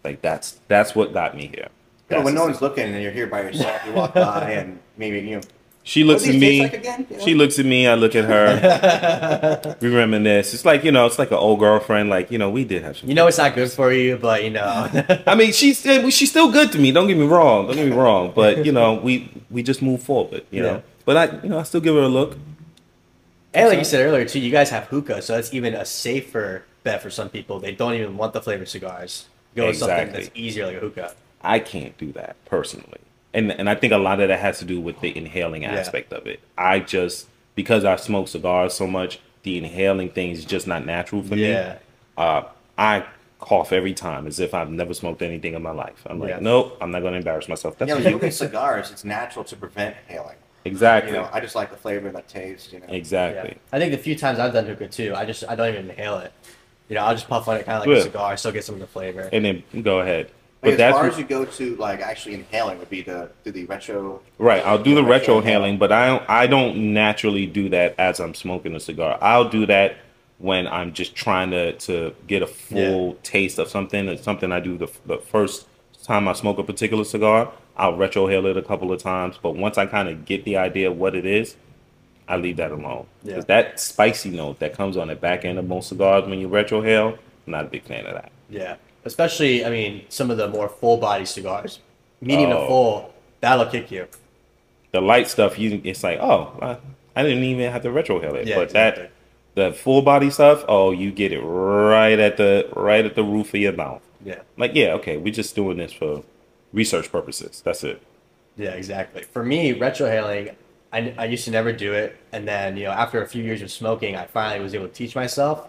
Speaker 1: Like that's that's what got me here.
Speaker 4: You know, when no one's looking and you're here by yourself, you walk by and maybe you know.
Speaker 1: She looks at me.
Speaker 4: like again? You know?
Speaker 1: She looks at me. I look at her. we reminisce. It's like you know, it's like an old girlfriend. Like you know, we did have some.
Speaker 2: you know it's not good for you, but you know.
Speaker 1: I mean, she's eh, she's still good to me. Don't get me wrong. Don't get me wrong. But you know, we we just move forward. You
Speaker 2: Yeah.
Speaker 1: know. But I you know I still give her a look.
Speaker 2: And like you said earlier too, you guys have hookah, so that's even a safer bet for some people. They don't even want the flavored cigars. Go with something
Speaker 1: Exactly.
Speaker 2: that's easier like a hookah.
Speaker 1: I can't do that personally. And and I think a lot of that has to do with the inhaling
Speaker 2: Yeah.
Speaker 1: aspect of it. I just because I smoke cigars so much, the inhaling thing is just not natural for
Speaker 2: Yeah.
Speaker 1: me. Uh, I cough every time as if I've never smoked anything in my life. I'm like,
Speaker 2: Yeah.
Speaker 1: nope, I'm not going to embarrass myself. That's
Speaker 4: Yeah,
Speaker 1: for
Speaker 4: when you
Speaker 1: you.
Speaker 4: look at cigars, it's natural to prevent inhaling.
Speaker 1: Exactly.
Speaker 4: You know, I just like the flavor and the taste. You know.
Speaker 1: exactly.
Speaker 2: Yeah. I think the few times I've done hookah too, I just I don't even inhale it. You know, I'll just puff on it kind of like
Speaker 1: Yeah.
Speaker 2: a cigar, I still get some of the flavor.
Speaker 1: And then go ahead.
Speaker 4: Like,
Speaker 1: But
Speaker 4: as far as you go to like actually inhaling would be the do the retro.
Speaker 1: Right, I'll do the
Speaker 4: Yeah,
Speaker 1: retro inhaling, but I don't, I don't naturally do that as I'm smoking a cigar. I'll do that when I'm just trying to, to get a full taste of something. It's something I do the, the first time I smoke a particular cigar. I'll retro retrohale it a couple of times, but once I kind of get the idea of what it is, I leave that alone.
Speaker 2: Yeah.
Speaker 1: that spicy note that comes on the back end of most cigars when you retro retrohale, I'm not a big fan of that.
Speaker 2: Yeah, especially I mean some of the more full body cigars, medium to
Speaker 1: Oh.
Speaker 2: full, that'll kick you.
Speaker 1: The light stuff, you it's like, oh, I, I didn't even have to retrohale it.
Speaker 2: Yeah,
Speaker 1: but
Speaker 2: exactly.
Speaker 1: that the full body stuff, oh, you get it right at the right at the roof of your mouth.
Speaker 2: Yeah,
Speaker 1: Like, yeah, okay, we're just doing this for research purposes. That's it.
Speaker 2: yeah, exactly. For me, retrohaling, I, I used to never do it, and then you know after a few years of smoking, I finally was able to teach myself,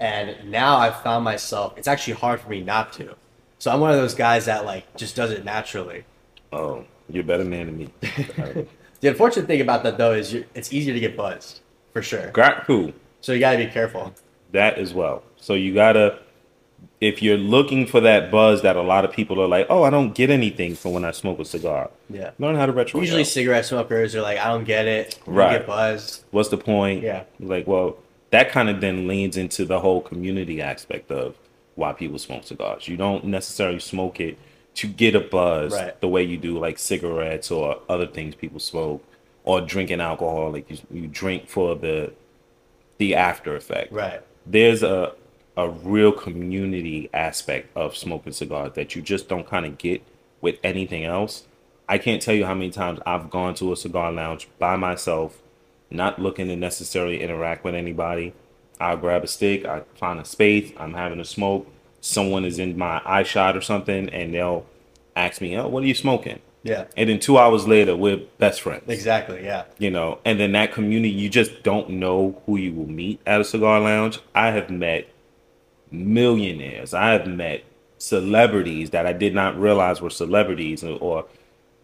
Speaker 2: and now I've found myself. It's actually hard for me not to. So I'm one of those guys that like just does it naturally.
Speaker 1: Oh, you're a better man than me.
Speaker 2: The unfortunate thing about that though is it's easier to get buzzed. for sure.
Speaker 1: Got cool.
Speaker 2: So you got to be careful.
Speaker 1: That as well. So you gotta, if you're looking for that buzz that a lot of people are like, oh, I don't get anything from when I smoke a cigar.
Speaker 2: Yeah.
Speaker 1: Learn how to retro.
Speaker 2: Usually,
Speaker 1: Usually,
Speaker 2: cigarette smokers are like, I don't get it.
Speaker 1: Right.
Speaker 2: Get buzzed.
Speaker 1: what's the point?
Speaker 2: Yeah.
Speaker 1: Like, well, that kind of then leans into the whole community aspect of why people smoke cigars. You don't necessarily smoke it to get a buzz
Speaker 2: Right.
Speaker 1: the way you do like cigarettes or other things people smoke or drinking alcohol. Like you, you drink for the the after effect.
Speaker 2: Right.
Speaker 1: There's a a real community aspect of smoking cigars that you just don't kind of get with anything else. I can't tell you how many times I've gone to a cigar lounge by myself, not looking to necessarily interact with anybody. I'll grab a stick, I find a space, I'm having a smoke. Someone is in my eye shot or something, and they'll ask me, "Oh, what are you smoking?"
Speaker 2: Yeah.
Speaker 1: And then two hours later, we're best friends
Speaker 2: Exactly. Yeah.
Speaker 1: you know, and then that community, you just don't know who you will meet at a cigar lounge. I have met millionaires. I have met celebrities that I did not realize were celebrities or, or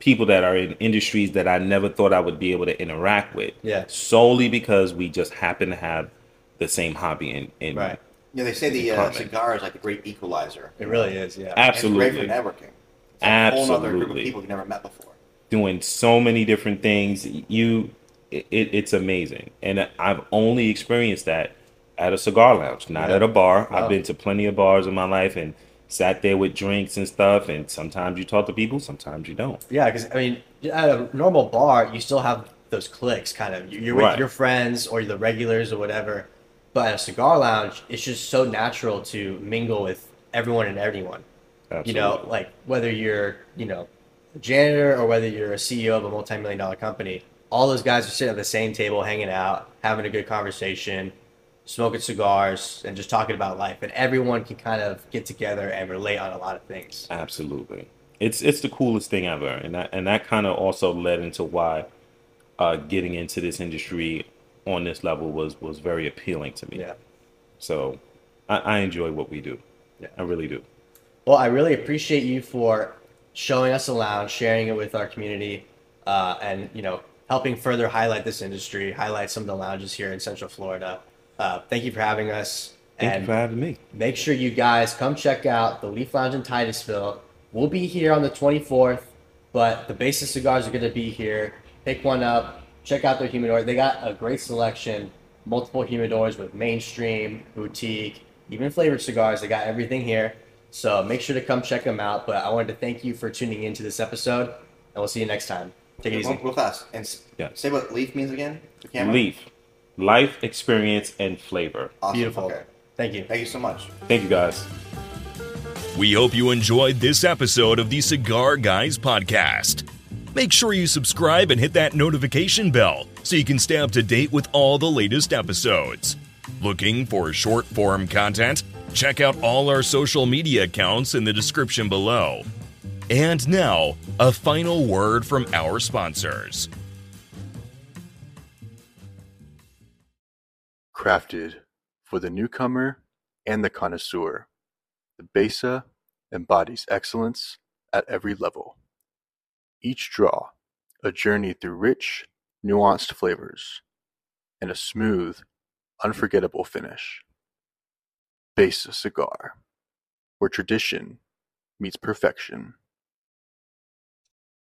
Speaker 1: people that are in industries that I never thought I would be able to interact with.
Speaker 2: Yeah.
Speaker 1: Solely because we just happen to have the same hobby in, in
Speaker 2: Right.
Speaker 4: Yeah, they say the uh, cigar is like the great equalizer.
Speaker 2: It really is. Yeah.
Speaker 4: And It's great
Speaker 1: absolutely
Speaker 4: for networking. It's like a whole other group of people you've never met before.
Speaker 1: doing so many different things. You, it, it's amazing, and I've only experienced that at a cigar lounge, not
Speaker 2: Yeah.
Speaker 1: at a bar.
Speaker 2: Wow.
Speaker 1: I've been to plenty of bars in my life and sat there with drinks and stuff. And sometimes you talk to people, sometimes you don't.
Speaker 2: Yeah, because I mean, at a normal bar, you still have those clicks, kind of. You're with
Speaker 1: Right.
Speaker 2: your friends or the regulars or whatever. But at a cigar lounge, it's just so natural to mingle with everyone and everyone.
Speaker 1: Absolutely.
Speaker 2: You know, like whether you're, you know, a janitor or whether you're a CEO of a multi-million dollar company, all those guys are sitting at the same table, hanging out, having a good conversation, smoking cigars, and just talking about life. And everyone can kind of get together and relate on a lot of things.
Speaker 1: Absolutely. It's it's the coolest thing ever, and that and that kind of also led into why uh, getting into this industry on this level was was very appealing to me.
Speaker 2: Yeah.
Speaker 1: So I, I enjoy what we do.
Speaker 2: Yeah.
Speaker 1: I really do.
Speaker 2: Well, I really appreciate you for showing us a lounge, sharing it with our community, uh, and you know, helping further highlight this industry, highlight some of the lounges here in Central Florida. Uh, thank you for having us,
Speaker 1: Thank
Speaker 2: and
Speaker 1: you for having me.
Speaker 2: make sure you guys come check out the Leaf Lounge in Titusville. We'll be here on the 24th, but the Besa cigars are going to be here. Pick one up. Check out their humidor. They got a great selection, multiple humidors with mainstream, boutique, even flavored cigars. They got everything here. So make sure to come check them out. But I wanted to thank you for tuning into this episode, and we'll see you next time. Take it easy.
Speaker 4: Real, real fast. And
Speaker 1: Yeah.
Speaker 4: say what leaf means again. The camera.
Speaker 1: Leaf, life experience and flavor.
Speaker 4: Awesome.
Speaker 2: Beautiful.
Speaker 4: Okay.
Speaker 2: Thank you.
Speaker 4: Thank you so much.
Speaker 1: Thank you guys.
Speaker 3: We hope you enjoyed this episode of the Cigar Guys podcast. Make sure you subscribe and hit that notification bell so you can stay up to date with all the latest episodes. Looking for short form content? Check out all our social media accounts in the description below. And now, a final word from our sponsors.
Speaker 5: Crafted for the newcomer and the connoisseur. The Besa embodies excellence at every level. Each draw, a journey through rich, nuanced flavors, and a smooth, unforgettable finish. Besa Cigar, where tradition meets perfection.